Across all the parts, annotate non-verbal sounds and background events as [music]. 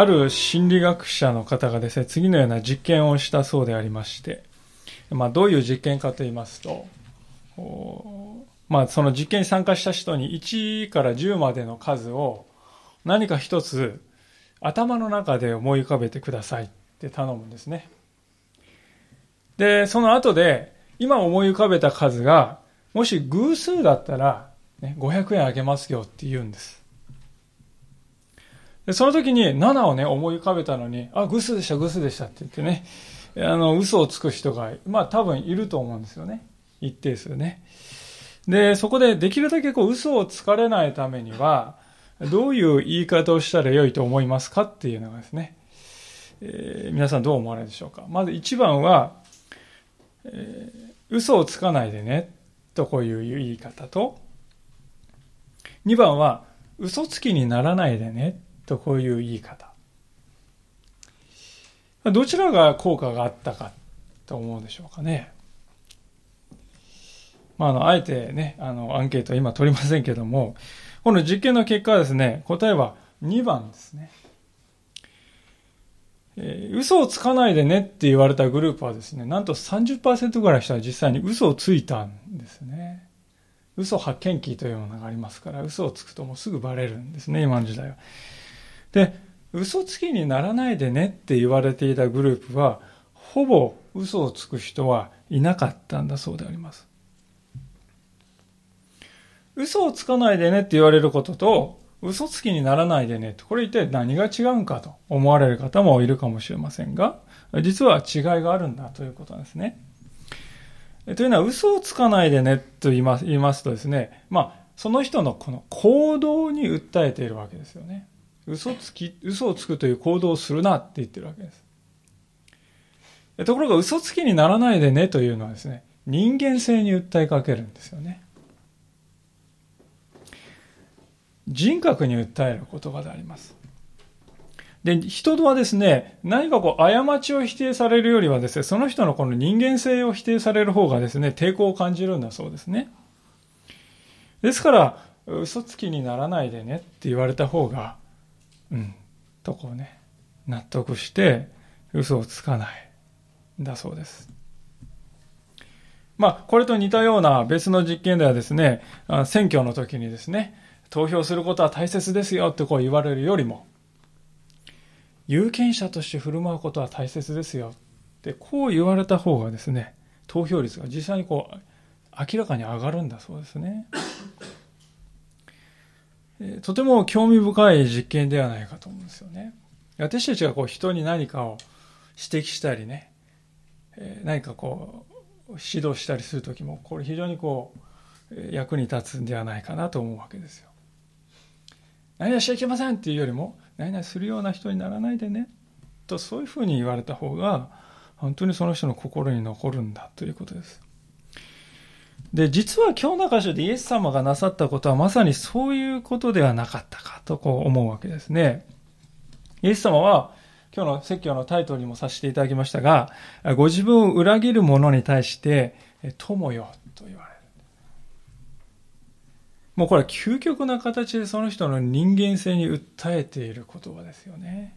ある心理学者の方がですね、次のような実験をしたそうでありまして、まあ、どういう実験かと言いますと、まあ、その実験に参加した人に1から10までの数を何か一つ頭の中で思い浮かべてくださいって頼むんですね。で、その後で、今思い浮かべた数が、もし偶数だったら、ね、500円あげますよって言うんです。で、その時に7をね、思い浮かべたのに、あ、偶数でした、偶数でしたって言ってね、あの、嘘をつく人が、まあ多分いると思うんですよね。一定数ね。で、そこでできるだけこう嘘をつかれないためには、どういう言い方をしたらよいと思いますかっていうのがですね、えー、皆さんどう思われるでしょうか。まず一番は、えー、嘘をつかないでね、とこういう言い方と、二番は、嘘つきにならないでね、とこういう言い方。どちらが効果があったかと思うでしょうかね。まあ、あの、あえてね、あの、アンケートは今取りませんけども、この実験の結果はですね、答えは2番ですね。えー、嘘をつかないでねって言われたグループはですね、なんと30%ぐらいの人は実際に嘘をついたんですね。嘘発見器というものがありますから、嘘をつくともうすぐバレるんですね、今の時代は。で、嘘つきにならないでねって言われていたグループは、ほぼ嘘をつく人はいなかったんだそうであります。嘘をつかないでねって言われることと、嘘つきにならないでねってこれ一体何が違うんかと思われる方もいるかもしれませんが、実は違いがあるんだということなんですね。というのは、嘘をつかないでねと言いますとですね、まあ、その人のこの行動に訴えているわけですよね。嘘つき、嘘をつくという行動をするなって言ってるわけです。ところが嘘つきにならないでねというのはですね、人間性に訴えかけるんですよね。人格に訴える言葉であります。で、人とはですね、何かこう、過ちを否定されるよりはですね、その人のこの人間性を否定される方がですね、抵抗を感じるんだそうですね。ですから、嘘つきにならないでねって言われた方が、うん、とこうね、納得して嘘をつかない、だそうです。まあ、これと似たような別の実験ではですね、選挙の時にですね、投票することは大切ですよってこう言われるよりも、有権者として振る舞うことは大切ですよってこう言われた方がですね、投票率が実際にこう明らかに上がるんだそうですね。とても興味深い実験ではないかと思うんですよね。私たちがこう人に何かを指摘したりね、何かこう指導したりするときも、これ非常にこう役に立つんではないかなと思うわけですよ。何々しちゃいけませんっていうよりも、何々するような人にならないでね、とそういうふうに言われた方が、本当にその人の心に残るんだということです。で、実は今日の箇所でイエス様がなさったことはまさにそういうことではなかったかとこう思うわけですね。イエス様は今日の説教のタイトルにもさせていただきましたが、ご自分を裏切る者に対して、友よと言われるもうこれは究極な形でその人の人間性に訴えている言葉ですよね。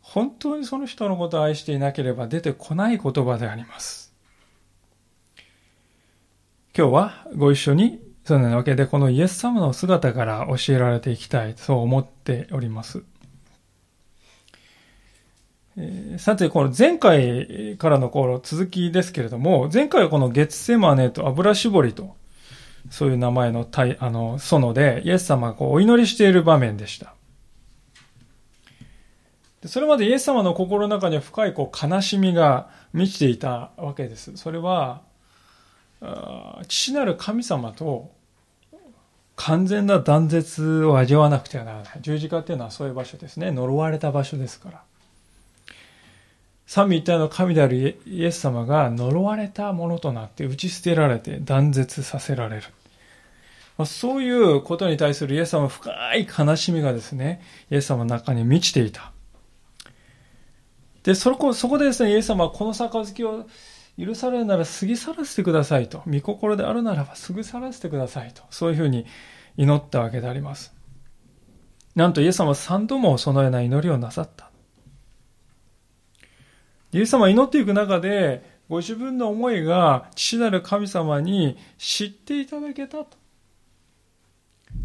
本当にその人のことを愛していなければ出てこない言葉であります。今日はご一緒にそのようなわけでこのイエス様の姿から教えられていきたい、そう思っております。さて、この前回からのこの続きですけれども、前回はこのゲッセマネと油絞りとそういう名前のあの園で、イエス様がお祈りしている場面でした。それまでイエス様の心の中には深いこう悲しみが満ちていたわけです。それは、父なる神様と完全な断絶を味わわなくてはならない。十字架っていうのはそういう場所ですね。呪われた場所ですから。三位一体の神であるイエス様が呪われたものとなって打ち捨てられて断絶させられる。まそういうことに対するイエス様の深い悲しみがですね、イエス様の中に満ちていた。で、そこ、そこでですね、イエス様はこの杯を許されるなら過ぎ去らせてくださいと。御心であるならば過ぎ去らせてくださいと。そういうふうに祈ったわけであります。なんとイエス様は3度もそのような祈りをなさった。イエス様は祈っていく中で、ご自分の思いが父なる神様に知っていただけたと。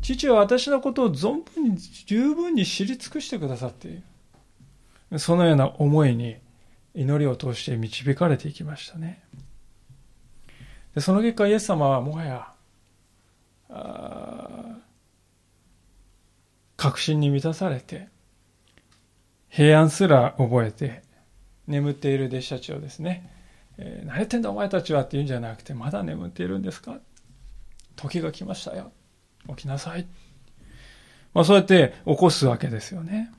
父は私のことを存分に、十分に知り尽くしてくださっている。そのような思いに祈りを通して導かれていきましたね。でその結果、イエス様はもはや、確信に満たされて、平安すら覚えて、眠っている弟子たちをですね、えー、何やってんだお前たちはって言うんじゃなくて、まだ眠っているんですか？時が来ましたよ。起きなさい。まあそうやって起こすわけですよね。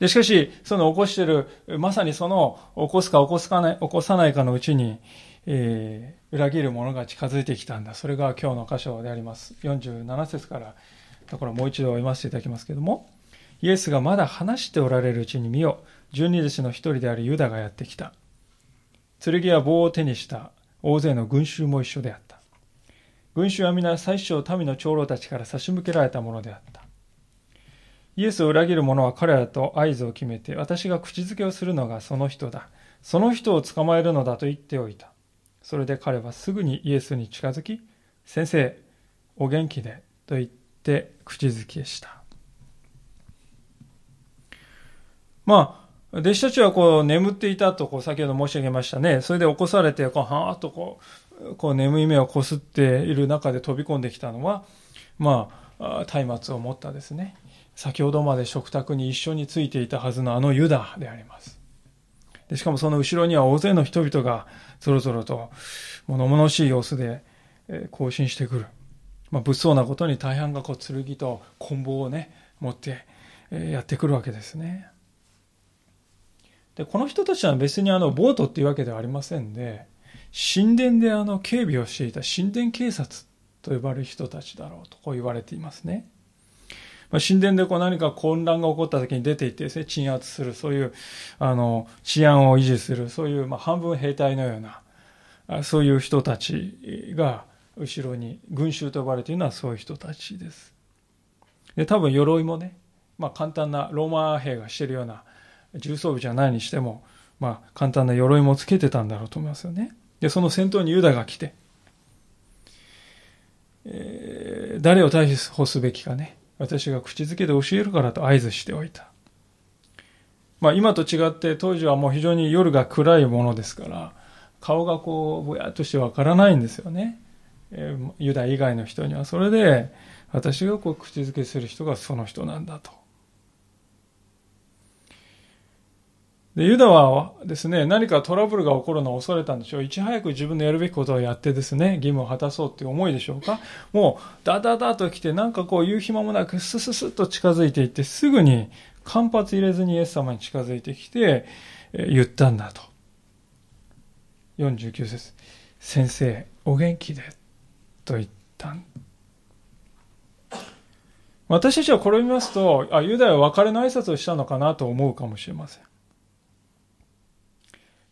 で、しかし、その起こしてる、まさにその起こすか起こすかない、起こさないかのうちに、えー、裏切る者が近づいてきたんだ。それが今日の箇所であります。47節からところもう一度読ませていただきますけれども、イエスがまだ話しておられるうちに見よ、十二弟子の一人であるユダがやってきた。剣や棒を手にした大勢の群衆も一緒であった。群衆は皆最初民の長老たちから差し向けられたものであった。イエスを裏切る者は彼らと合図を決めて、私が口づけをするのがその人だ。その人を捕まえるのだと言っておいた。それで彼はすぐにイエスに近づき、先生、お元気で、と言って口づけした。まあ、弟子たちはこう眠っていたとこう先ほど申し上げましたね。それで起こされて、こうはーっとこう、こう眠い目をこすっている中で飛び込んできたのは、まあ、松明を持ったですね。先ほどまで食卓に一緒についていたはずのあのユダであります。でしかもその後ろには大勢の人々がぞろぞろと物々しい様子で行進してくる。まあ、物騒なことに大半がこう剣と棍棒をね、持ってやってくるわけですね。で、この人たちは別にあの、ボートっていうわけではありませんで、神殿であの、警備をしていた神殿警察と呼ばれる人たちだろうとこう言われていますね。まあ、神殿でこう何か混乱が起こった時に出て行ってですね、鎮圧する、そういう、あの、治安を維持する、そういう、まあ、半分兵隊のような、そういう人たちが、後ろに、群衆と呼ばれているのはそういう人たちです。で、多分鎧もね、まあ、簡単なローマ兵がしてるような重装備じゃないにしても、まあ、簡単な鎧もつけてたんだろうと思いますよね。で、その先頭にユダが来て、えー、誰を逮捕すべきかね、私が口づけで教えるからと合図しておいた。まあ今と違って当時はもう非常に夜が暗いものですから、顔がこうぼやっとしてわからないんですよね。えー、ユダ以外の人には。それで私がこう口づけする人がその人なんだと。で、ユダはですね、何かトラブルが起こるのを恐れたんでしょう。いち早く自分のやるべきことをやってですね、義務を果たそうっていう思いでしょうか。もう、ダダダと来て、なんかこう、言う暇もなく、スススッと近づいていって、すぐに間髪入れずにイエス様に近づいてきて、え言ったんだと。49節先生、お元気で、と言った私たちはこれを見ますと、あ、ユダヤは別れの挨拶をしたのかなと思うかもしれません。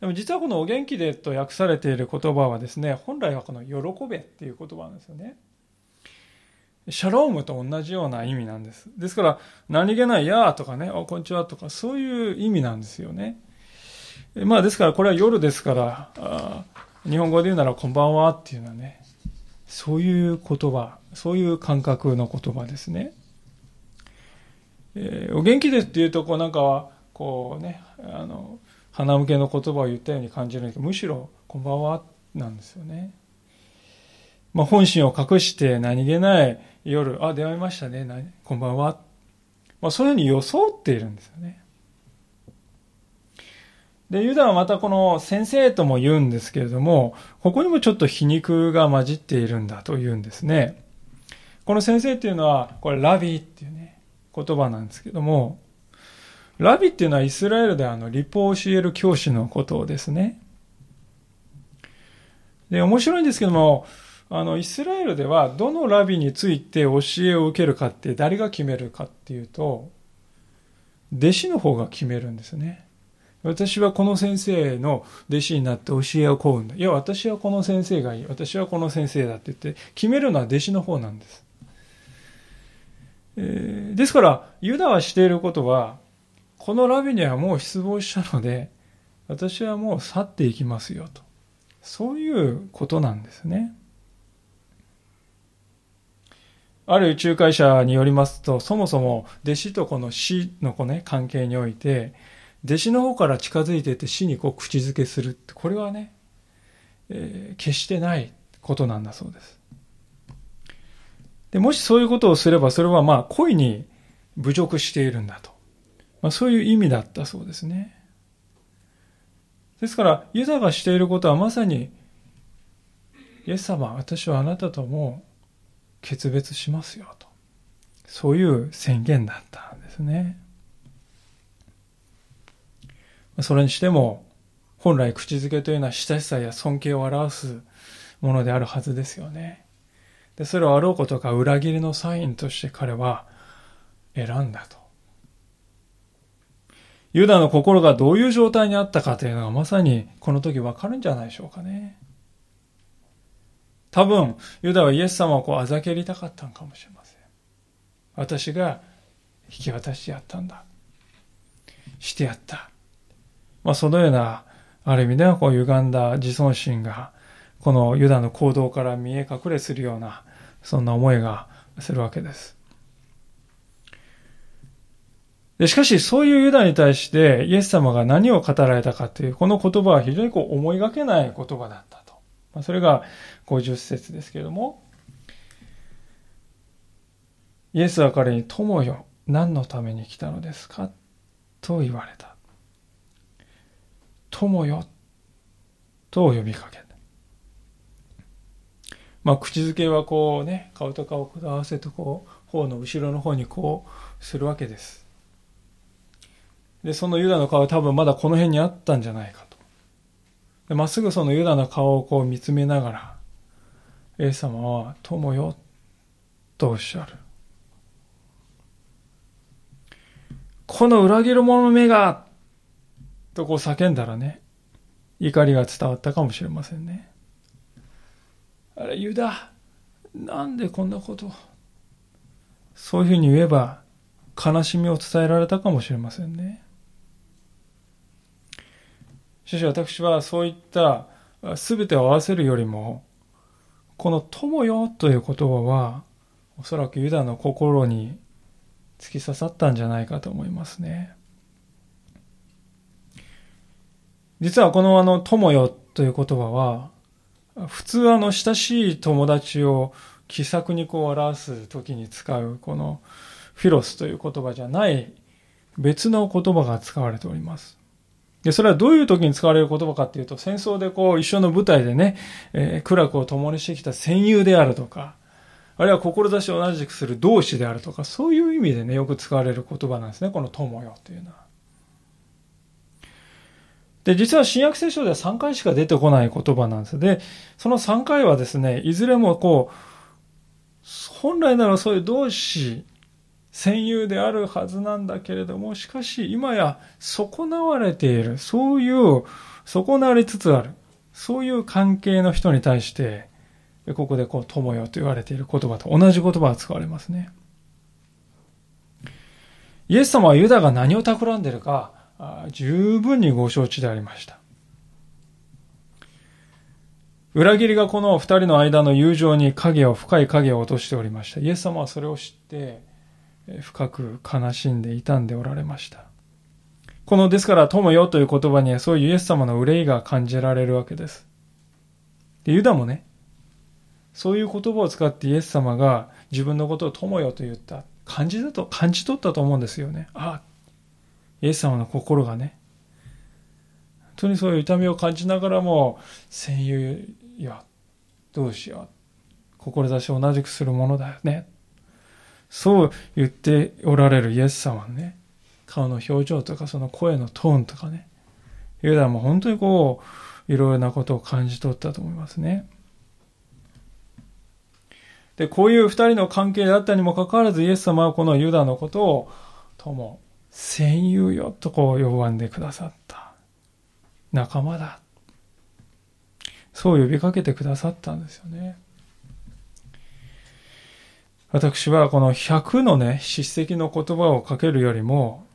でも実はこのお元気でと訳されている言葉はですね、本来はこの喜べっていう言葉なんですよね。シャロームと同じような意味なんです。ですから、何気ないやーとかね、おこんにちはとか、そういう意味なんですよね。まあですから、これは夜ですから、あ日本語で言うならこんばんはっていうのはね、そういう言葉、そういう感覚の言葉ですね。えー、お元気でっていうと、こうなんかは、こうね、あの、鼻向けの言葉を言ったように感じるんだけど、むしろ、こんばんは、なんですよね。まあ、本心を隠して何気ない夜、あ、出会いましたね、こんばんは。まあ、そういうふうに装っているんですよね。で、ユダはまたこの先生とも言うんですけれども、ここにもちょっと皮肉が混じっているんだと言うんですね。この先生っていうのは、これラビーっていうね、言葉なんですけども、ラビっていうのはイスラエルであの、立法を教える教師のことですね。で、面白いんですけども、あの、イスラエルではどのラビについて教えを受けるかって誰が決めるかっていうと、弟子の方が決めるんですね。私はこの先生の弟子になって教えを請うんだ。いや、私はこの先生がいい。私はこの先生だって言って、決めるのは弟子の方なんです。えー、ですから、ユダはしていることは、このラビにはもう失望したので、私はもう去っていきますよと。そういうことなんですね。ある仲介者によりますと、そもそも弟子とこの死の子ね、関係において、弟子の方から近づいていって死にこう口づけするって、これはね、えー、決してないことなんだそうです。で、もしそういうことをすれば、それはまあ恋に侮辱しているんだと。まあそういう意味だったそうですね。ですから、ユダがしていることはまさに、イエス様、私はあなたとも決別しますよと。そういう宣言だったんですね。それにしても、本来口づけというのは親しさや尊敬を表すものであるはずですよね。で、それをあろうことか裏切りのサインとして彼は選んだと。ユダの心がどういう状態にあったかというのがまさにこの時わかるんじゃないでしょうかね。多分、ユダはイエス様をこうあざけりたかったのかもしれません。私が引き渡してやったんだ。してやった。まあ、そのような、ある意味ではこう歪んだ自尊心が、このユダの行動から見え隠れするような、そんな思いがするわけです。でしかし、そういうユダに対してイエス様が何を語られたかという、この言葉は非常にこう思いがけない言葉だったと。まあ、それが50節ですけれども、イエスは彼に友よ、何のために来たのですか？と言われた。友よ、と呼びかけた。まあ、口づけはこうね、顔と顔を合わせてこう、頬の後ろの方にこうするわけです。で、そのユダの顔は多分まだこの辺にあったんじゃないかと。でまっすぐそのユダの顔をこう見つめながら、A 様は友よとおっしゃる。この裏切る者の目がとこう叫んだらね、怒りが伝わったかもしれませんね。あれ、ユダ、なんでこんなことそういうふうに言えば、悲しみを伝えられたかもしれませんね。しかし私はそういった全てを合わせるよりも、この友よという言葉は、おそらくユダの心に突き刺さったんじゃないかと思いますね。実はこのあの友よという言葉は、普通あの親しい友達を気さくにこう表す時に使うこのフィロスという言葉じゃない別の言葉が使われております。で、それはどういう時に使われる言葉かっていうと、戦争でこう一緒の舞台でね、えー、苦楽を共にしてきた戦友であるとか、あるいは志を同じくする同志であるとか、そういう意味でね、よく使われる言葉なんですね、この友よというのは。で、実は新約聖書では3回しか出てこない言葉なんです。で、その3回はですね、いずれもこう、本来ならそういう同志戦友であるはずなんだけれども、しかし今や損なわれている、そういう、損なわれつつある、そういう関係の人に対して、ここでこう、友よと言われている言葉と同じ言葉が使われますね。イエス様はユダが何を企んでいるか、十分にご承知でありました。裏切りがこの二人の間の友情に影を、深い影を落としておりました。イエス様はそれを知って、深く悲しんで傷んでおられました。この、ですから、友よという言葉にはそういうイエス様の憂いが感じられるわけです。で、ユダもね、そういう言葉を使ってイエス様が自分のことを友よと言った感じだと、感じ取ったと思うんですよね。ああ、イエス様の心がね、本当にそういう痛みを感じながらも、戦友よ、どうしよう、志を同じくするものだよね。そう言っておられるイエス様のね、顔の表情とかその声のトーンとかね、ユダも本当にこう、いろいろなことを感じ取ったと思いますね。で、こういう二人の関係であったにもかかわらず、イエス様はこのユダのことを、友、戦友よとこう呼ばんでくださった。仲間だ。そう呼びかけてくださったんですよね。私はこの100のね、叱責の言葉をかけるよりも、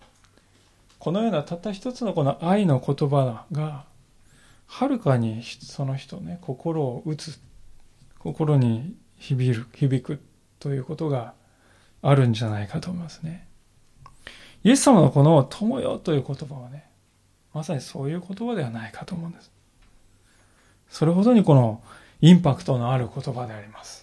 このようなたった一つのこの愛の言葉が、はるかにその人ね、心を打つ、心に響く、響くということがあるんじゃないかと思いますね。イエス様のこの友よという言葉はね、まさにそういう言葉ではないかと思うんです。それほどにこのインパクトのある言葉であります。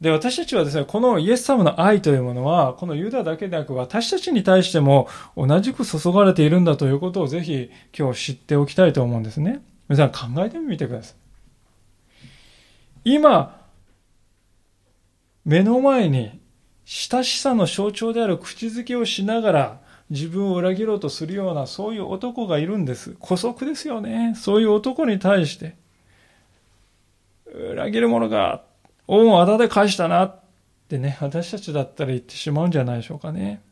で、私たちはですね、このイエス様の愛というものは、このユダだけでなく、私たちに対しても同じく注がれているんだということをぜひ今日知っておきたいと思うんですね。皆さん考えてみてください。今、目の前に親しさの象徴である口づけをしながら自分を裏切ろうとするようなそういう男がいるんです。古速ですよね。そういう男に対して、裏切る者が恩をあだで返したなってね、私たちだったら言ってしまうんじゃないでしょうかね。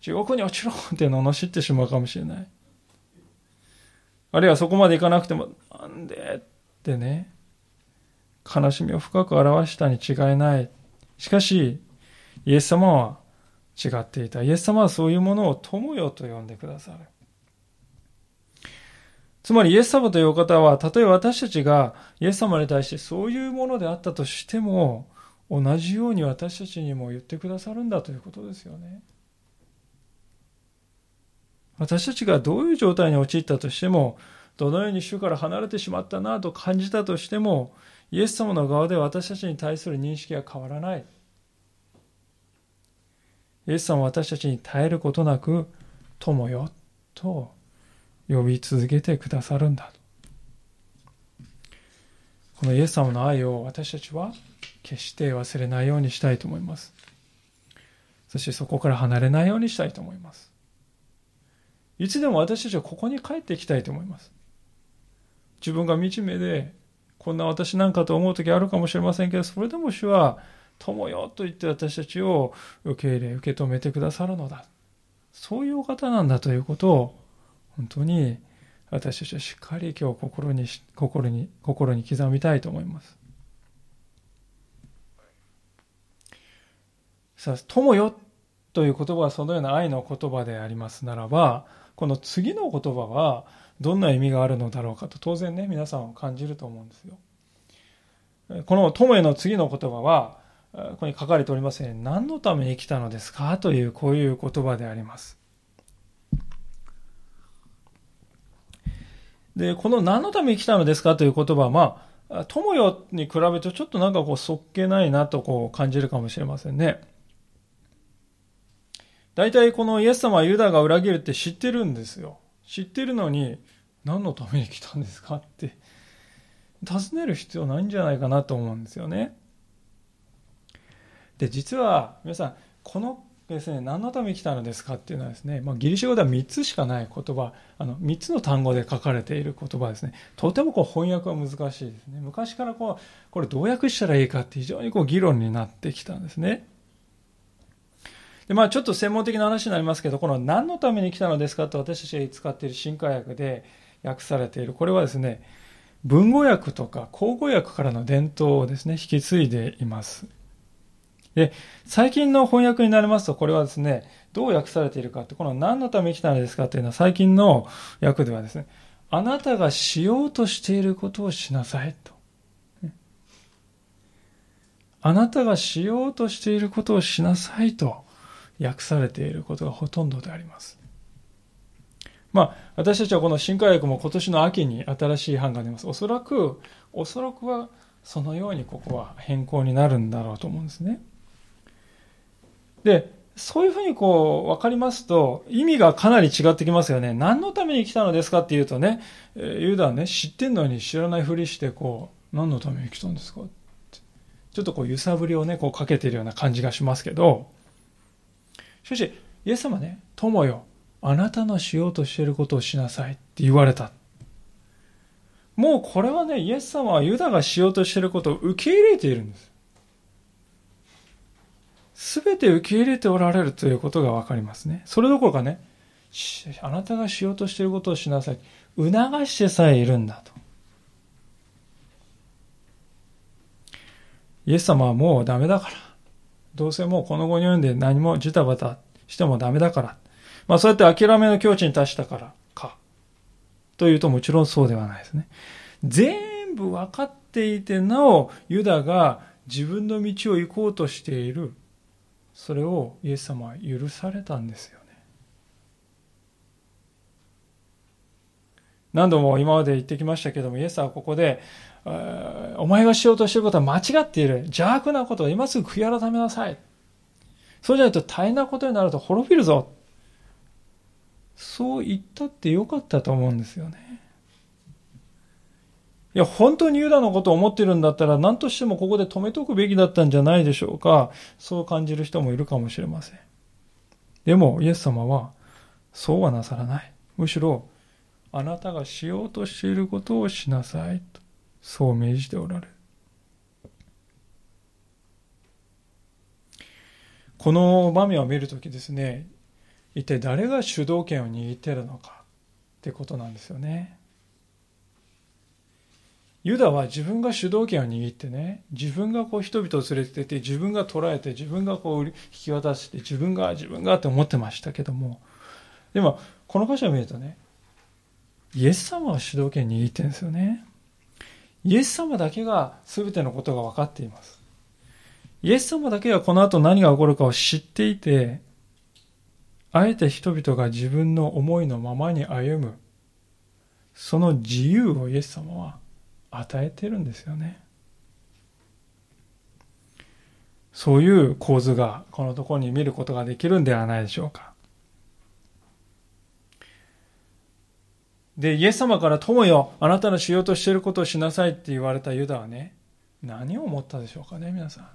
地獄に落ちろって罵ってしまうかもしれない。あるいはそこまでいかなくても、なんでってね、悲しみを深く表したに違いない。しかし、イエス様は違っていた。イエス様はそういうものを友よと呼んでくださる。つまりイエス様というお方は、たとえ私たちがイエス様に対してそういうものであったとしても、同じように私たちにも言ってくださるんだということですよね。私たちがどういう状態に陥ったとしても、どのように主から離れてしまったなと感じたとしても、イエス様の側で私たちに対する認識は変わらない。イエス様は私たちに耐えることなく、友よと呼び続けてくださるんだ。このイエス様の愛を私たちは決して忘れないようにしたいと思います。そしてそこから離れないようにしたいと思います。いつでも私たちはここに帰っていきたいと思います。自分が惨めでこんな私なんかと思う時あるかもしれませんけど、それでも主は、友よと言って私たちを受け入れ、受け止めてくださるのだ。そういうお方なんだということを、本当に私たちはしっかり今日心に、心に、心に刻みたいと思います。さあ、友よという言葉はそのような愛の言葉でありますならば、この次の言葉は、どんな意味があるのだろうかと当然ね皆さんは感じると思うんですよ。この友への次の言葉はここに書かれておりません、何のために来たのですかというこういう言葉であります。で、この何のために来たのですかという言葉は、まあ、友よに比べるとちょっとなんかこう、そっけないなとこう感じるかもしれませんね。大体このイエス様はユダが裏切るって知ってるんですよ。知ってるのに何のために来たんですかって尋ねる必要ないんじゃないかなと思うんですよね。で実は皆さんこのですね何のために来たのですかっていうのはですね、まあ、ギリシャ語では3つしかない言葉あの3つの単語で書かれている言葉ですね。とてもこう翻訳は難しいですね。昔からこうこれどう訳したらいいかって非常にこう議論になってきたんですね。で、まあちょっと専門的な話になりますけど、この何のために来たのですかと私たちが使っている新科学で訳されている、これはですね、文語訳とか口語訳からの伝統をですね、引き継いでいます。で、最近の翻訳になりますと、これはですね、どう訳されているかって、この何のために来たのですかっていうのは最近の訳ではですね、あなたがしようとしていることをしなさいと。あなたがしようとしていることをしなさいと訳されていることがほとんどであります。まあ、私たちはこの新科学も今年の秋に新しい版が出ます。おそらく、おそらくはそのようにここは変更になるんだろうと思うんですね。で、そういうふうにこう分かりますと意味がかなり違ってきますよね。何のために来たのですかっていうとね、ユダはね、知ってんのに知らないふりしてこう、何のために来たんですかって。ちょっとこう揺さぶりをね、こうかけているような感じがしますけど、しかし、イエス様ね、友よ、あなたのしようとしていることをしなさいって言われた。もうこれはね、イエス様はユダがしようとしていることを受け入れているんです。すべて受け入れておられるということがわかりますね。それどころかね、あなたがしようとしていることをしなさい。促してさえいるんだと。イエス様はもうダメだから。どうせもうこの後に読んで何もジタバタしてもダメだから。まあそうやって諦めの境地に達したからか。というともちろんそうではないですね。全部分かっていてなお、ユダが自分の道を行こうとしている。それをイエス様は許されたんですよね。何度も今まで言ってきましたけども、イエスはここで、お前がしようとしていることは間違っている。邪悪なことを今すぐ悔い改めなさい。そうじゃないと大変なことになると滅びるぞ。そう言ったってよかったと思うんですよね。いや、本当にユダのことを思ってるんだったら、何としてもここで止めとくべきだったんじゃないでしょうか。そう感じる人もいるかもしれません。でも、イエス様は、そうはなさらない。むしろ、あなたがしようとしていることをしなさい。とそう命じておられる。この場面を見るときですね、一体誰が主導権を握っているのかってことなんですよね。ユダは自分が主導権を握ってね、自分がこう人々を連れてて、自分が捕らえて、自分がこう引き渡して、自分が自分がって思ってましたけども、でも、この箇所を見るとね、イエス様は主導権を握ってるんですよね。イエス様だけが全てのことが分かっています。イエス様だけがこの後何が起こるかを知っていて、あえて人々が自分の思いのままに歩む、その自由をイエス様は与えてるんですよね。そういう構図がこのところに見ることができるんではないでしょうか。で、イエス様から友よ、あなたのしようとしていることをしなさいって言われたユダはね、何を思ったでしょうかね、皆さん。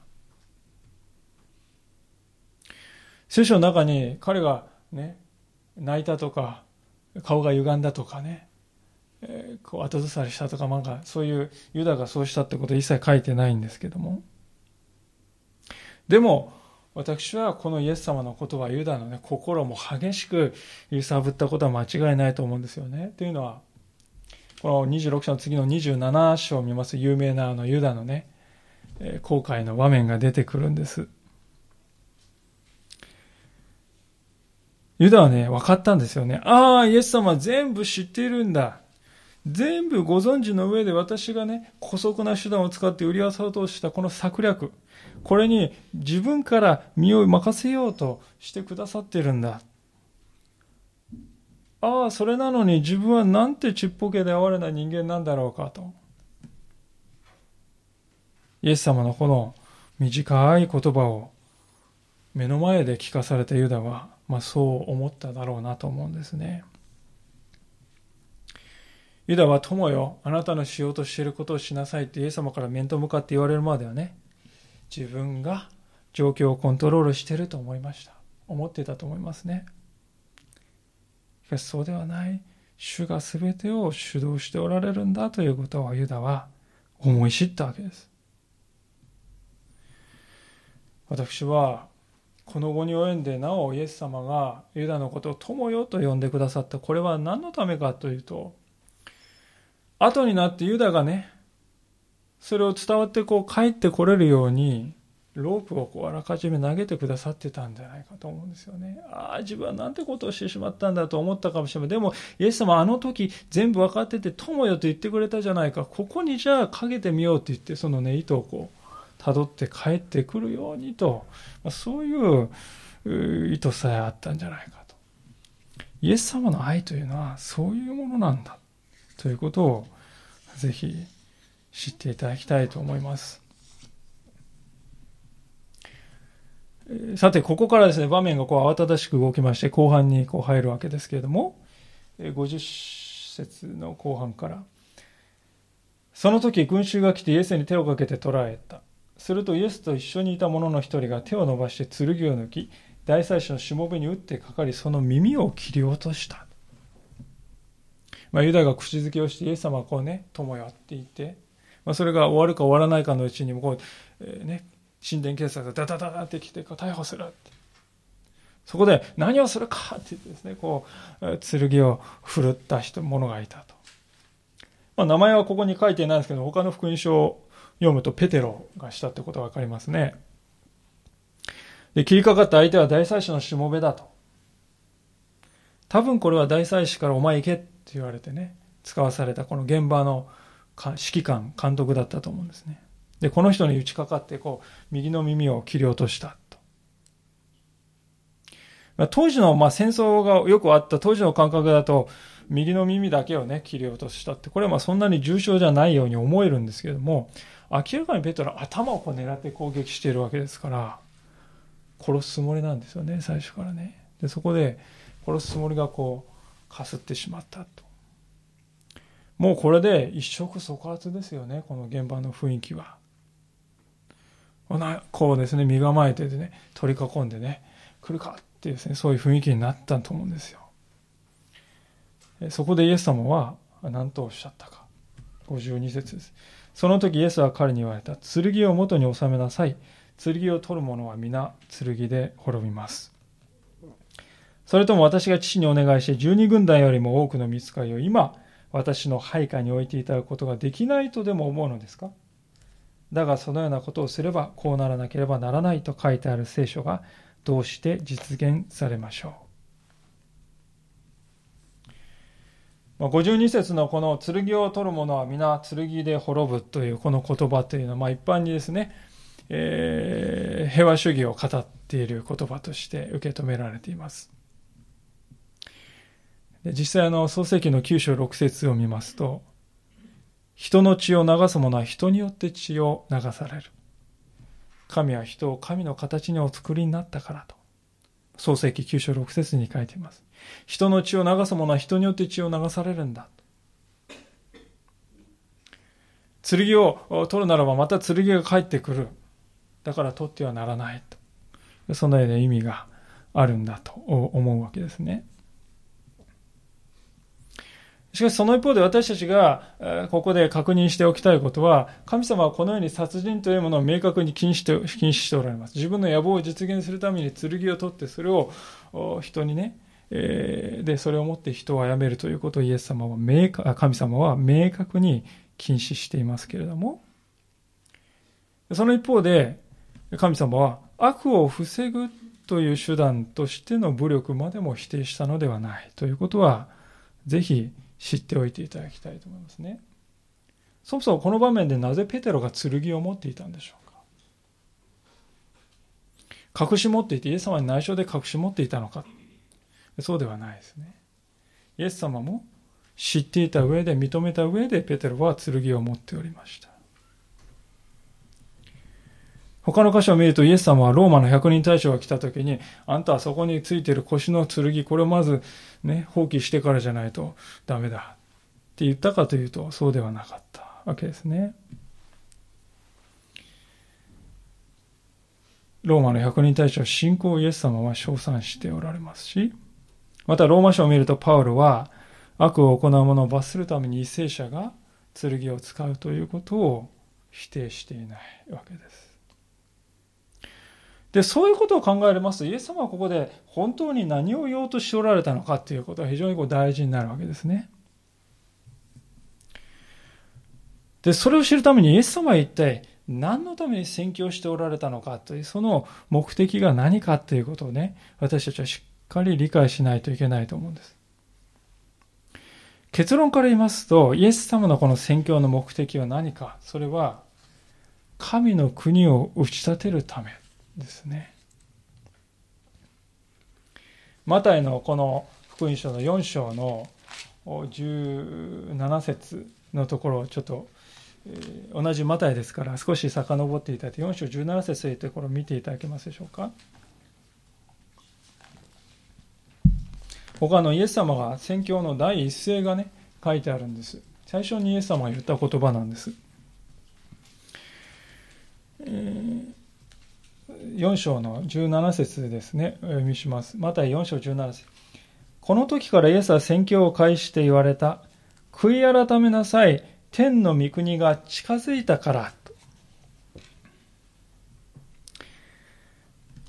聖書の中に彼がね、泣いたとか、顔が歪んだとかね、え、こう後ずさりしたとか、なんかそういうユダがそうしたってことは一切書いてないんですけども。でも、私はこのイエス様のことはユダのね、心も激しく揺さぶったことは間違いないと思うんですよね。というのは、この26章の次の27章を見ます有名なあのユダのね、後悔の場面が出てくるんです。ユダはね、分かったんですよね。ああ、イエス様全部知っているんだ。全部ご存知の上で私がね、古速な手段を使って売り合そうとしたこの策略。これに自分から身を任せようとしてくださってるんだ。ああ、それなのに自分はなんてちっぽけで哀れな人間なんだろうかと。イエス様のこの短い言葉を目の前で聞かされたユダは、まあそう思っただろうなと思うんですね。ユダは友よ、あなたのしようとしていることをしなさいってイエス様から面と向かって言われるまではね、自分が状況をコントロールしてると思いました。思っていたと思いますね。しかしそうではない。主が全てを主導しておられるんだということをユダは思い知ったわけです。私はこの後に及んでなおイエス様がユダのことを友よと呼んでくださったこれは何のためかというと後になってユダがねそれを伝わってこう帰ってこれるように、ロープをこうあらかじめ投げてくださってたんじゃないかと思うんですよね。ああ、自分はなんてことをしてしまったんだと思ったかもしれない。でも、イエス様あの時全部分かってて、友よと言ってくれたじゃないか。ここにじゃあかけてみようって言って、そのね、糸をこう、辿って帰ってくるようにと、まあ、そういう意図さえあったんじゃないかと。イエス様の愛というのはそういうものなんだ。ということを、ぜひ知っていただきたいと思います。さて、ここからですね、場面がこう慌ただしく動きまして、後半にこう入るわけですけれども、50節の後半から、その時群衆が来てイエスに手をかけて捕らえた。するとイエスと一緒にいた者の一人が手を伸ばして剣を抜き、大祭司のしもべに打ってかかり、その耳を切り落とした。まあ、ユダが口づけをして、イエス様はこうね、友よって言って、まあ、それが終わるか終わらないかのうちにもこう、えー、ね、神殿警察がダダダダって来て逮捕するって。そこで何をするかって言ってですね、こう、剣を振るった人、者がいたと。まあ、名前はここに書いてないんですけど、他の福音書を読むとペテロがしたってことがわかりますね。で、切りかかった相手は大祭司のしもべだと。多分これは大祭司からお前行けって言われてね、使わされたこの現場の指揮官、監督だったと思うんですね。で、この人に打ちかかって、こう、右の耳を切り落としたと。当時の、まあ、戦争がよくあった当時の感覚だと、右の耳だけをね、切り落としたって、これはまあそんなに重症じゃないように思えるんですけども、明らかにペトロは頭をこう狙って攻撃しているわけですから、殺すつもりなんですよね、最初からね。で、そこで殺すつもりがこう、かすってしまったと。もうこれで一触即発ですよね、この現場の雰囲気は。こうですね、身構えてでね、取り囲んでね、来るかっていうですね、そういう雰囲気になったと思うんですよ。そこでイエス様は何とおっしゃったか。52節です。その時イエスは彼に言われた。剣を元に収めなさい。剣を取る者は皆剣で滅びます。それとも私が父にお願いして十二軍団よりも多くの見つかりを今私の配下に置いていただくことができないとでも思うのですか？だがそのようなことをすればこうならなければならないと書いてある聖書がどうして実現されましょう？52節のこの剣を取る者は皆剣で滅ぶというこの言葉というのは、ま、一般にですね、えー、平和主義を語っている言葉として受け止められています。で実際あの創世記の9章6節を見ますと、人の血を流す者は人によって血を流される。神は人を神の形にお作りになったからと。創世記9章6節に書いています。人の血を流す者は人によって血を流されるんだ。剣を取るならばまた剣が返ってくる。だから取ってはならないと。そのような意味があるんだと思うわけですね。しかしその一方で私たちがここで確認しておきたいことは、神様はこのように殺人というものを明確に禁止して禁止しておられます。自分の野望を実現するために剣を取ってそれを人にね、で、それをもって人を殺めるということをイエス様は明神様は明確に禁止していますけれども、その一方で、神様は悪を防ぐという手段としての武力までも否定したのではないということは、ぜひ知っておいていただきたいと思いますね。そもそもこの場面でなぜペテロが剣を持っていたんでしょうか？隠し持っていて、イエス様に内緒で隠し持っていたのか。そうではないですね。イエス様も知っていた上で、認めた上で、ペテロは剣を持っておりました。他の箇所を見るとイエス様はローマの百人大将が来た時に、あんたはそこについている腰の剣、これをまずね、放棄してからじゃないとダメだって言ったかというと、そうではなかったわけですね。ローマの百人大将、信仰イエス様は称賛しておられますし、またローマ書を見るとパウロは悪を行う者を罰するために為政者が剣を使うということを否定していないわけです。で、そういうことを考えますと、イエス様はここで本当に何を言おうとしておられたのかということが非常にこう大事になるわけですね。で、それを知るためにイエス様は一体何のために宣教しておられたのかという、その目的が何かということをね、私たちはしっかり理解しないといけないと思うんです。結論から言いますと、イエス様のこの宣教の目的は何か、それは神の国を打ち立てるためですね。マタイのこの福音書の4章の17節のところをちょっと、同じマタイですから少し遡っていただいて4章17節というところを見ていただけますでしょうか。他のイエス様が宣教の第一声がね書いてあるんです。最初にイエス様が言った言葉なんです。えー4章の17節ですね。お読みします。また4章17節この時からイエスは宣教を開して言われた。悔い改めなさい。天の御国が近づいたから。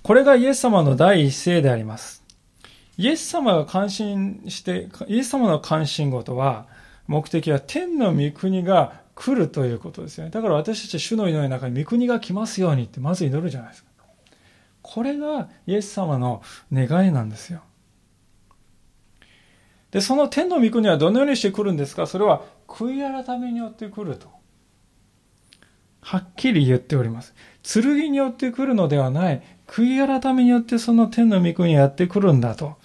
これがイエス様の第一声であります。イエス様が関心して、イエス様の関心事は、目的は天の御国が来るということですよね。だから私たちは主の祈りの中に御国が来ますようにってまず祈るじゃないですか。これがイエス様の願いなんですよ。で、その天の御国はどのようにして来るんですか？それは悔い改めによって来ると。はっきり言っております。剣によって来るのではない、悔い改めによってその天の御国がやってくるんだと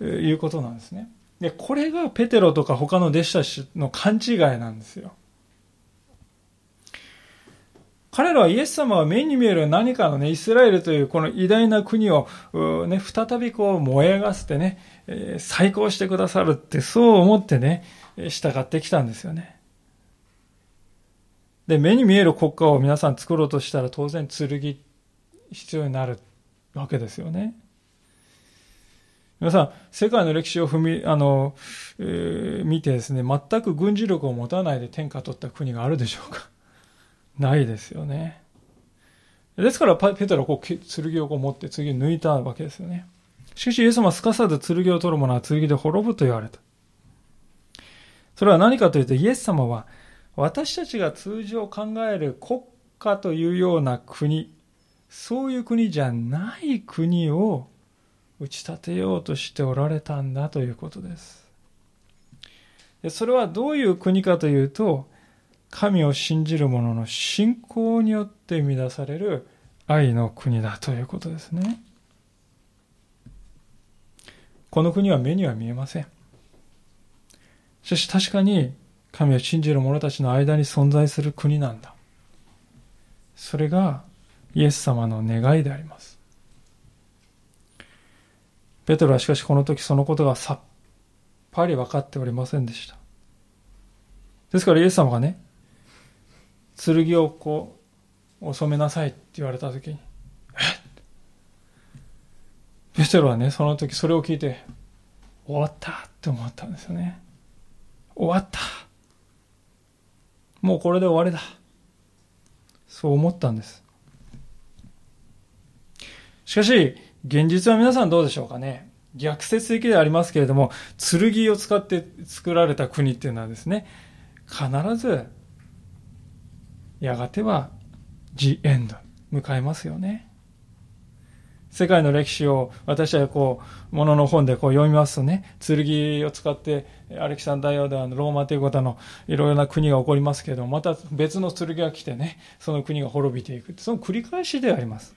いうことなんですね。で、これがペテロとか他の弟子たちの勘違いなんですよ。彼らはイエス様は目に見える何かのね、イスラエルというこの偉大な国を、ね、再びこう燃え上がせてね、えー、再興してくださるってそう思ってね、従ってきたんですよね。で、目に見える国家を皆さん作ろうとしたら当然剣必要になるわけですよね。皆さん、世界の歴史を踏み、あの、えー、見てですね、全く軍事力を持たないで天下取った国があるでしょうかないですよね。ですからペテロはこう剣をこう持って次抜いたわけですよね。しかしイエス様はすかさず剣を取る者は剣で滅ぶと言われた。それは何かというとイエス様は私たちが通常考える国家というような国、そういう国じゃない国を打ち立てようとしておられたんだということです。それはどういう国かというと、神を信じる者の信仰によって生み出される愛の国だということですね。この国は目には見えません。しかし確かに神を信じる者たちの間に存在する国なんだ。それがイエス様の願いであります。ペトロはしかしこの時そのことがさっぱり分かっておりませんでした。ですからイエス様がね、剣をこう、収めなさいって言われたときに、えペテロはね、その時それを聞いて、終わったって思ったんですよね。終わった。もうこれで終わりだ。そう思ったんです。しかし、現実は皆さんどうでしょうかね。逆説的でありますけれども、剣を使って作られた国っていうのはですね、必ずやがては The End 迎えますよね。世界の歴史を私はこう、ものの本でこう読みますとね、剣を使ってアレキサンダーではローマ帝国のいろいろな国が起こりますけれども、また別の剣が来てね、その国が滅びていく。その繰り返しであります。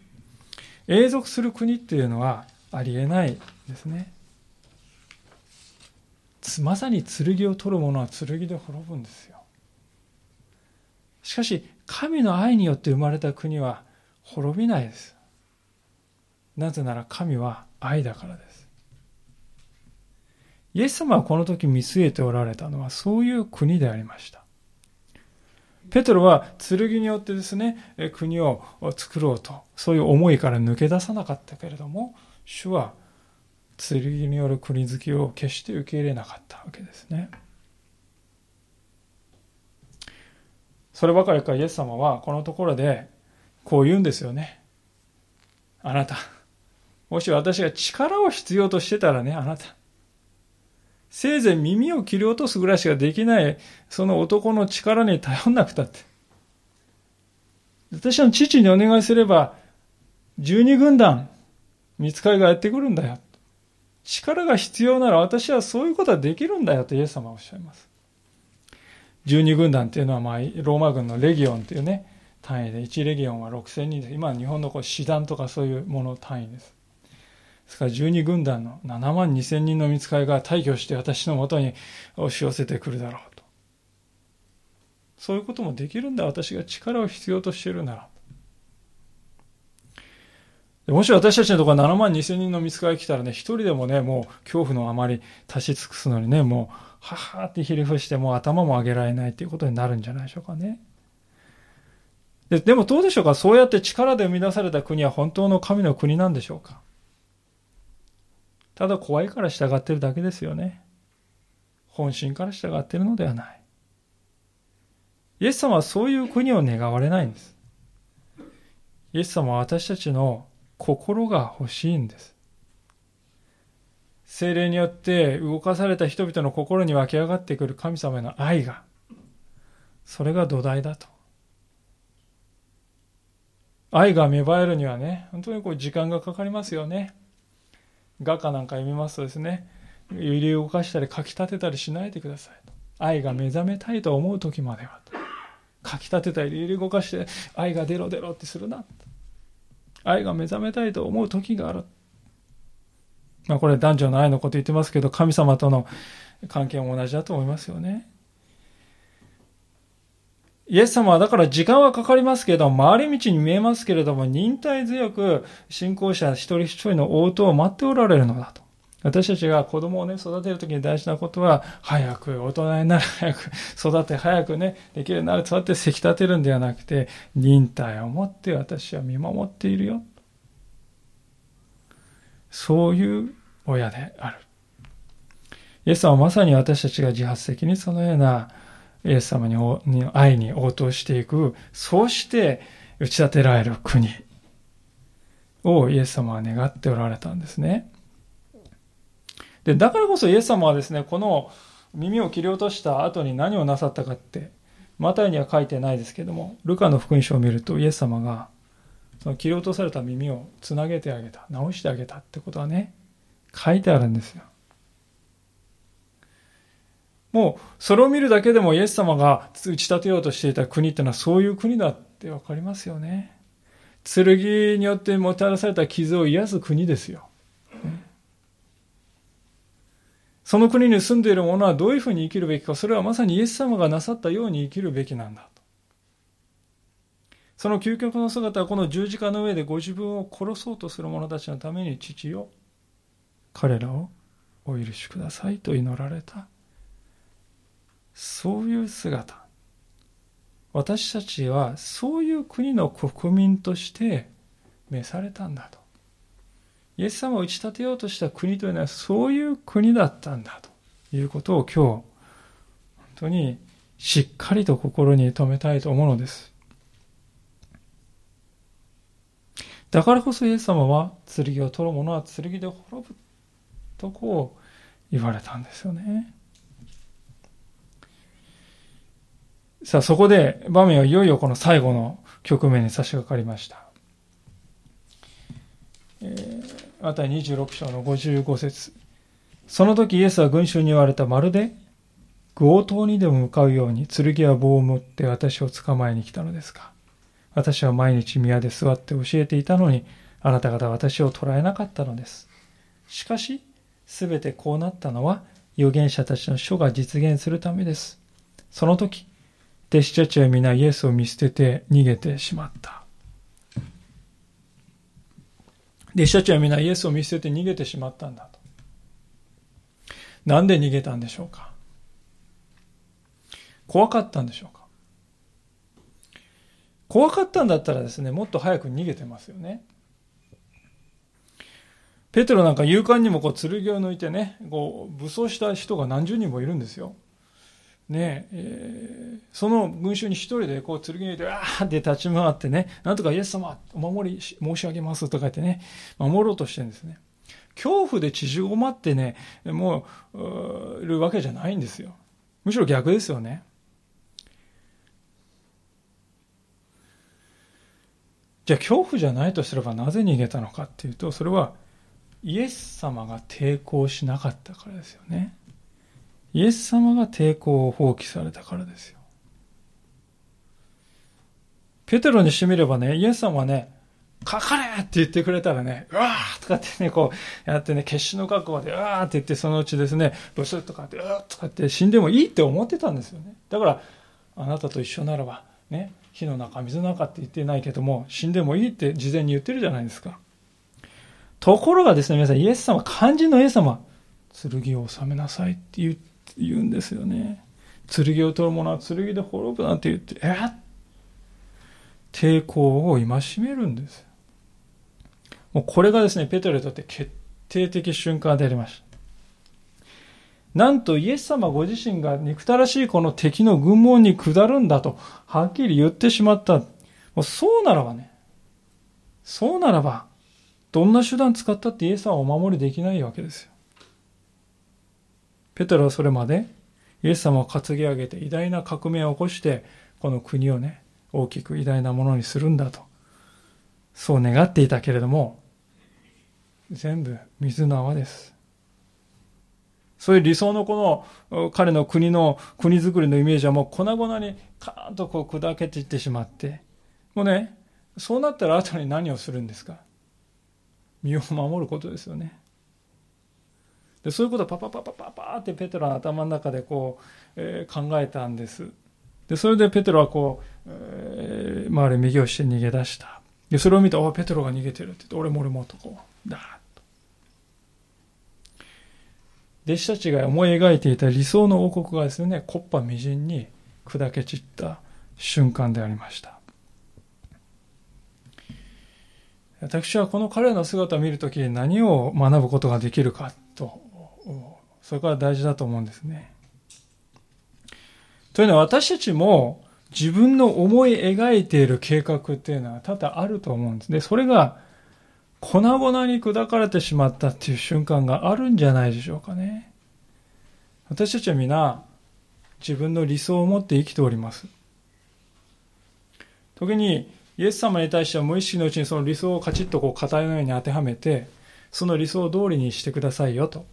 永続する国っていうのはありえないですね。まさに剣を取る者は剣で滅ぶんですよ。しかし、神の愛によって生まれた国は滅びないです。なぜなら神は愛だからです。イエス様はこの時見据えておられたのはそういう国でありました。ペトロは剣によってですね、国を作ろうと、そういう思いから抜け出さなかったけれども、主は剣による国好きを決して受け入れなかったわけですね。そればかりかイエス様はこのところでこう言うんですよね。あなた、もし私が力を必要としてたらね、あなた、せいぜい耳を切り落とすぐらいしかできない、その男の力に頼んなくたって。私の父にお願いすれば、十二軍団、見つかりがやってくるんだよ。力が必要なら私はそういうことはできるんだよとイエス様はおっしゃいます。12軍団っていうのは、まあ、ローマ軍のレギオンっていうね、単位で、1レギオンは6000人です。今日本のこう師団とかそういうもの単位です。ですから12軍団の7万2000人の見つかりが退去して私のもとに押し寄せてくるだろうと。そういうこともできるんだ。私が力を必要としているなら。もし私たちのところ7万2000人の見つかり来たらね、一人でもね、もう恐怖のあまり足し尽くすのにね、もう、ははってひれ伏してもう頭も上げられないということになるんじゃないでしょうかね。ででもどうでしょうか？そうやって力で生み出された国は本当の神の国なんでしょうか？ただ怖いから従ってるだけですよね。本心から従ってるのではない。イエス様はそういう国を願われないんです。イエス様は私たちの心が欲しいんです。精霊によって動かされた人々の心に湧き上がってくる神様への愛が、それが土台だと。愛が芽生えるにはね、本当にこう時間がかかりますよね。画家なんか読みますとですね、揺り動かしたりかき立てたりしないでください。愛が目覚めたいと思う時までは。かき立てたり揺り動かして愛が出ろ出ろってするな。愛が目覚めたいと思う時がある。まあこれ男女の愛のこと言ってますけど、神様との関係も同じだと思いますよね。イエス様はだから時間はかかりますけど、回り道に見えますけれども、忍耐強く信仰者一人一人の応答を待っておられるのだと。私たちが子供をね、育てるときに大事なことは、早く大人になる、早く育て、早くね、できるようになる、そうやってせき立てるんではなくて、忍耐を持って私は見守っているよ。そういう親である。イエス様はまさに私たちが自発的にそのようなイエス様に愛に応答していく、そうして打ち立てられる国をイエス様は願っておられたんですね。で、だからこそイエス様はですね、この耳を切り落とした後に何をなさったかって、マタイには書いてないですけども、ルカの福音書を見るとイエス様が、その切り落とされた耳をつなげてあげた、直してあげたってことはね、書いてあるんですよ。もう、それを見るだけでもイエス様が打ち立てようとしていた国ってのはそういう国だってわかりますよね。剣によってもたらされた傷を癒す国ですよ。その国に住んでいる者はどういうふうに生きるべきか、それはまさにイエス様がなさったように生きるべきなんだと。その究極の姿はこの十字架の上でご自分を殺そうとする者たちのために父よ、彼らをお許しくださいと祈られた。そういう姿。私たちはそういう国の国民として召されたんだと。イエス様を打ち立てようとした国というのはそういう国だったんだということを今日、本当にしっかりと心に留めたいと思うのです。だからこそイエス様は剣を取る者は剣で滅ぶとこう言われたんですよね。さあ、そこで場面はいよいよこの最後の局面に差し掛かりました。えー、また26章の55節その時イエスは群衆に言われたまるで強盗にでも向かうように剣や棒を持って私を捕まえに来たのですか私は毎日宮で座って教えていたのにあなた方は私を捕らえなかったのです。しかし、すべてこうなったのは預言者たちの書が実現するためです。その時、弟子たちは皆イエスを見捨てて逃げてしまった。弟子たちは皆イエスを見捨てて逃げてしまったんだと。なんで逃げたんでしょうか？怖かったんでしょうか？怖かったんだったらですね、もっと早く逃げてますよね。ペテロなんか勇敢にもこう剣を抜いてね、こう武装した人が何十人もいるんですよ。ねえー、その群衆に一人でこう剣入れて、わーって立ち回ってね、なんとかイエス様、お守り申し上げますとか言ってね、守ろうとしてるんですね。恐怖で縮こまってね、もう、いるわけじゃないんですよ。むしろ逆ですよね。じゃあ恐怖じゃないとすればなぜ逃げたのかっていうと、それはイエス様が抵抗しなかったからですよね。イエス様が抵抗を放棄されたからですよ。ペテロにしてみればね、イエス様はね、かかれって言ってくれたらね、うわーとかってね、こうやってね、決死の覚悟で、うわーって言って、そのうちですね、ブスッとかって、うわーとかって死んでもいいって思ってたんですよね。だから、あなたと一緒ならば、ね、火の中、水の中って言ってないけども、死んでもいいって事前に言ってるじゃないですか。ところがですね、皆さん、イエス様、肝心のイエス様、剣を収めなさいって言って、言うんですよね。剣を取る者は剣で滅ぶなんて言って、え抵抗を戒めるんです。もうこれがですね、ペテロにとって決定的瞬間でありました。なんとイエス様ご自身が憎たらしいこの敵の軍門に下るんだと、はっきり言ってしまった。もうそうならばね、そうならば、どんな手段使ったってイエス様をお守りできないわけですよ。ペテロはそれまでイエス様を担ぎ上げて偉大な革命を起こして、この国をね、大きく偉大なものにするんだと。そう願っていたけれども、全部水の泡です。そういう理想のこの彼の国の国づくりのイメージはもう粉々にカーンとこう砕けていってしまって、もうね、そうなったら後に何をするんですか身を守ることですよね。でそういうことをパパパパパパってペテロの頭の中でこう、えー、考えたんです。で、それでペテロはこう、えー、周り右をして逃げ出した。で、それを見て、あ、ペテロが逃げてるって言って、俺も俺もとこう、だーっと。弟子たちが思い描いていた理想の王国がですね、木っ端みじんに砕け散った瞬間でありました。私はこの彼の姿を見るときに何を学ぶことができるか、それから大事だと思うんですね。というのは私たちも自分の思い描いている計画っていうのは多々あると思うんですね。それが粉々に砕かれてしまったっていう瞬間があるんじゃないでしょうかね。私たちは皆自分の理想を持って生きております。時にイエス様に対しては無意識のうちにその理想をカチッとこう型のように当てはめて、その理想通りにしてくださいよと。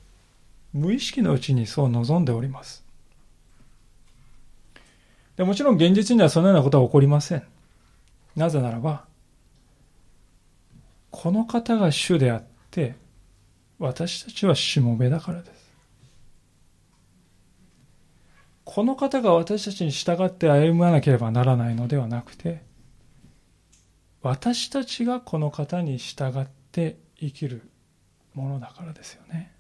無意識のうちにそう望んでおります。でもちろん現実にはそのようなことは起こりません。なぜならば、この方が主であって、私たちはしもべだからです。この方が私たちに従って歩まなければならないのではなくて、私たちがこの方に従って生きるものだからですよね。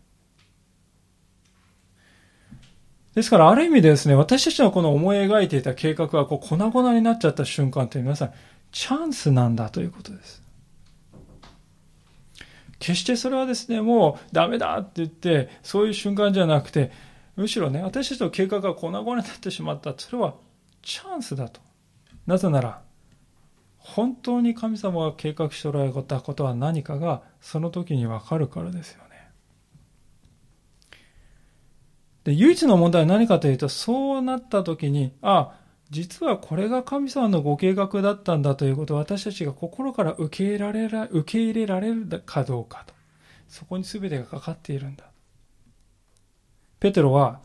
ですから、ある意味ですね、私たちのこの思い描いていた計画がこう粉々になっちゃった瞬間って皆さん、チャンスなんだということです。決してそれはですね、もうダメだって言って、そういう瞬間じゃなくて、むしろね、私たちの計画が粉々になってしまった。それはチャンスだと。なぜなら、本当に神様が計画しておられたことは何かが、その時にわかるからですよ。で、唯一の問題は何かというと、そうなった時に、あ、実はこれが神様のご計画だったんだということを私たちが心から受け入れられら受け入れられるかどうかと。そこに全てがかかっているんだ。ペテロは、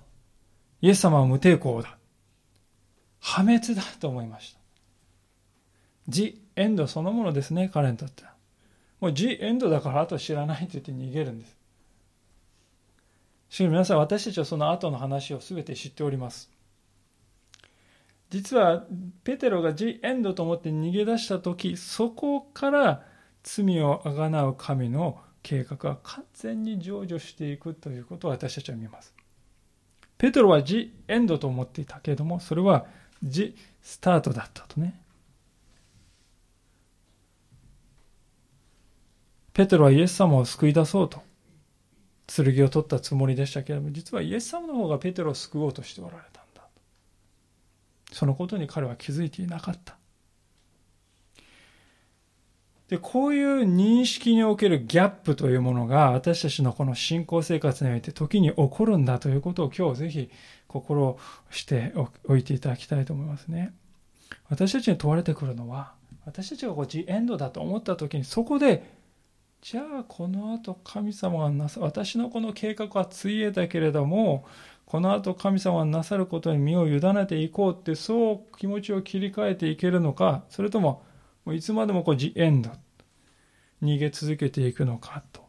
イエス様は無抵抗だ。破滅だと思いました。ジ・エンドそのものですね、彼にとっては。もうジ・エンドだからあと知らないって言って逃げるんです。しかし皆さん、私たちはその後の話を全て知っております。実は、ペテロがジ・エンドと思って逃げ出した時、そこから罪をあがなう神の計画が完全に成就していくということを私たちは見ます。ペテロはジ・エンドと思っていたけれども、それはジ・スタートだったとね。ペテロはイエス様を救い出そうと。剣を取ったつもりでしたけれども、実はイエス様の方がペテロを救おうとしておられたんだ。そのことに彼は気づいていなかった。で、こういう認識におけるギャップというものが私たちのこの信仰生活において時に起こるんだということを今日ぜひ心しておいていただきたいと思いますね。私たちに問われてくるのは、私たちがこうジエンドだと思った時にそこでじゃあこの後神様がなさ私のこの計画はついえたけれどもこの後神様がなさることに身を委ねていこうってそう気持ちを切り替えていけるのかそれともいつまでもこうジエンド逃げ続けていくのかと。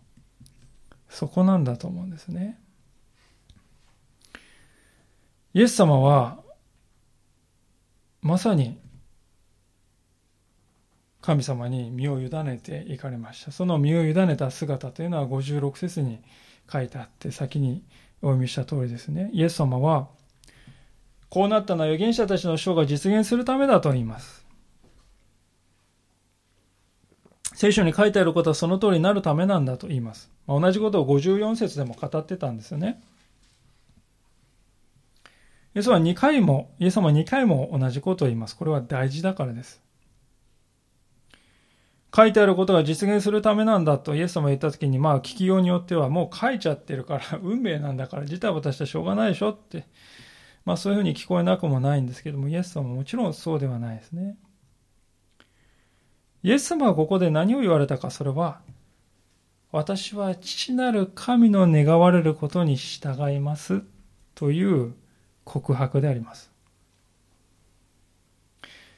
そこなんだと思うんですね。イエス様はまさに神様に身を委ねていかれました。その身を委ねた姿というのは56節に書いてあって、先にお読みした通りですね。イエス様は、こうなったのは預言者たちの章が実現するためだと言います。聖書に書いてあることはその通りになるためなんだと言います。まあ、同じことを54節でも語ってたんですよね。イエスは2回も、イエス様は2回も同じことを言います。これは大事だからです。書いてあることが実現するためなんだとイエス様が言った時に、まあ聞きようによってはもう書いちゃってるから [laughs] 運命なんだから自体私はしょうがないでしょってまあそういうふうに聞こえなくもないんですけども、イエス様ももちろんそうではないですね。イエス様がここで何を言われたか、それは、私は父なる神の願われることに従いますという告白であります。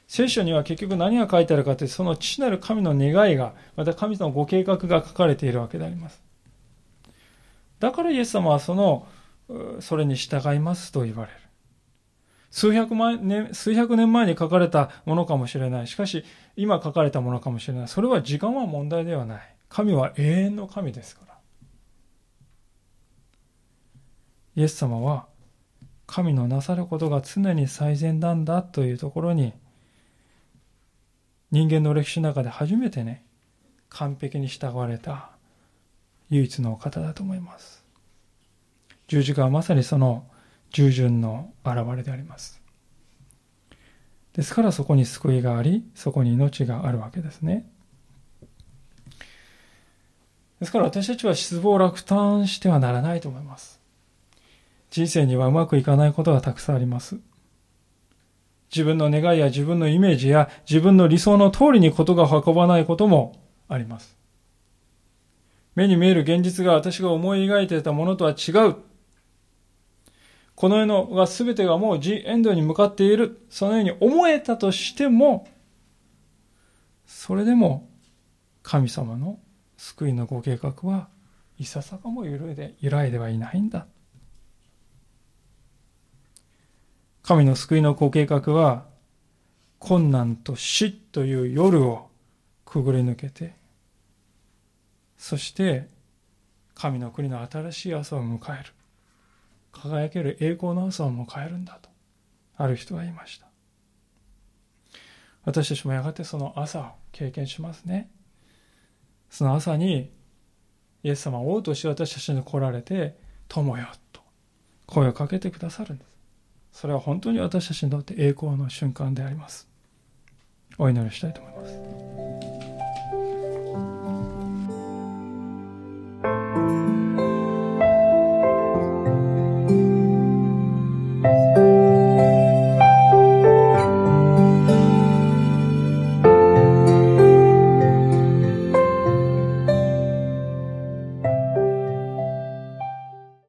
聖書には結局何が書いてあるかというと、その父なる神の願いが、また神様のご計画が書かれているわけであります。だからイエス様はその、それに従いますと言われる。数百万年、数百年前に書かれたものかもしれない。しかし、今書かれたものかもしれない。それは時間は問題ではない。神は永遠の神ですから。イエス様は、神のなさることが常に最善なんだというところに、人間の歴史の中で初めてね、完璧に従われた唯一の方だと思います。十字架はまさにその従順の現れであります。ですからそこに救いがあり、そこに命があるわけですね。ですから私たちは失望落胆してはならないと思います。人生にはうまくいかないことがたくさんあります。自分の願いや自分のイメージや自分の理想の通りにことが運ばないこともあります。目に見える現実が私が思い描いていたものとは違う。この世のが全てがもうジエンドに向かっている。そのように思えたとしても、それでも神様の救いのご計画はいささかも揺らいで揺らいではいないんだ。神の救いのご計画は困難と死という夜をくぐり抜けてそして神の国の新しい朝を迎える。輝ける栄光の朝を迎えるんだとある人が言いました。私たちもやがてその朝を経験しますね。その朝にイエス様を王として私たちに来られて友よと声をかけてくださるんです。それは本当に私たちにとって栄光の瞬間であります。お祈りしたいと思います。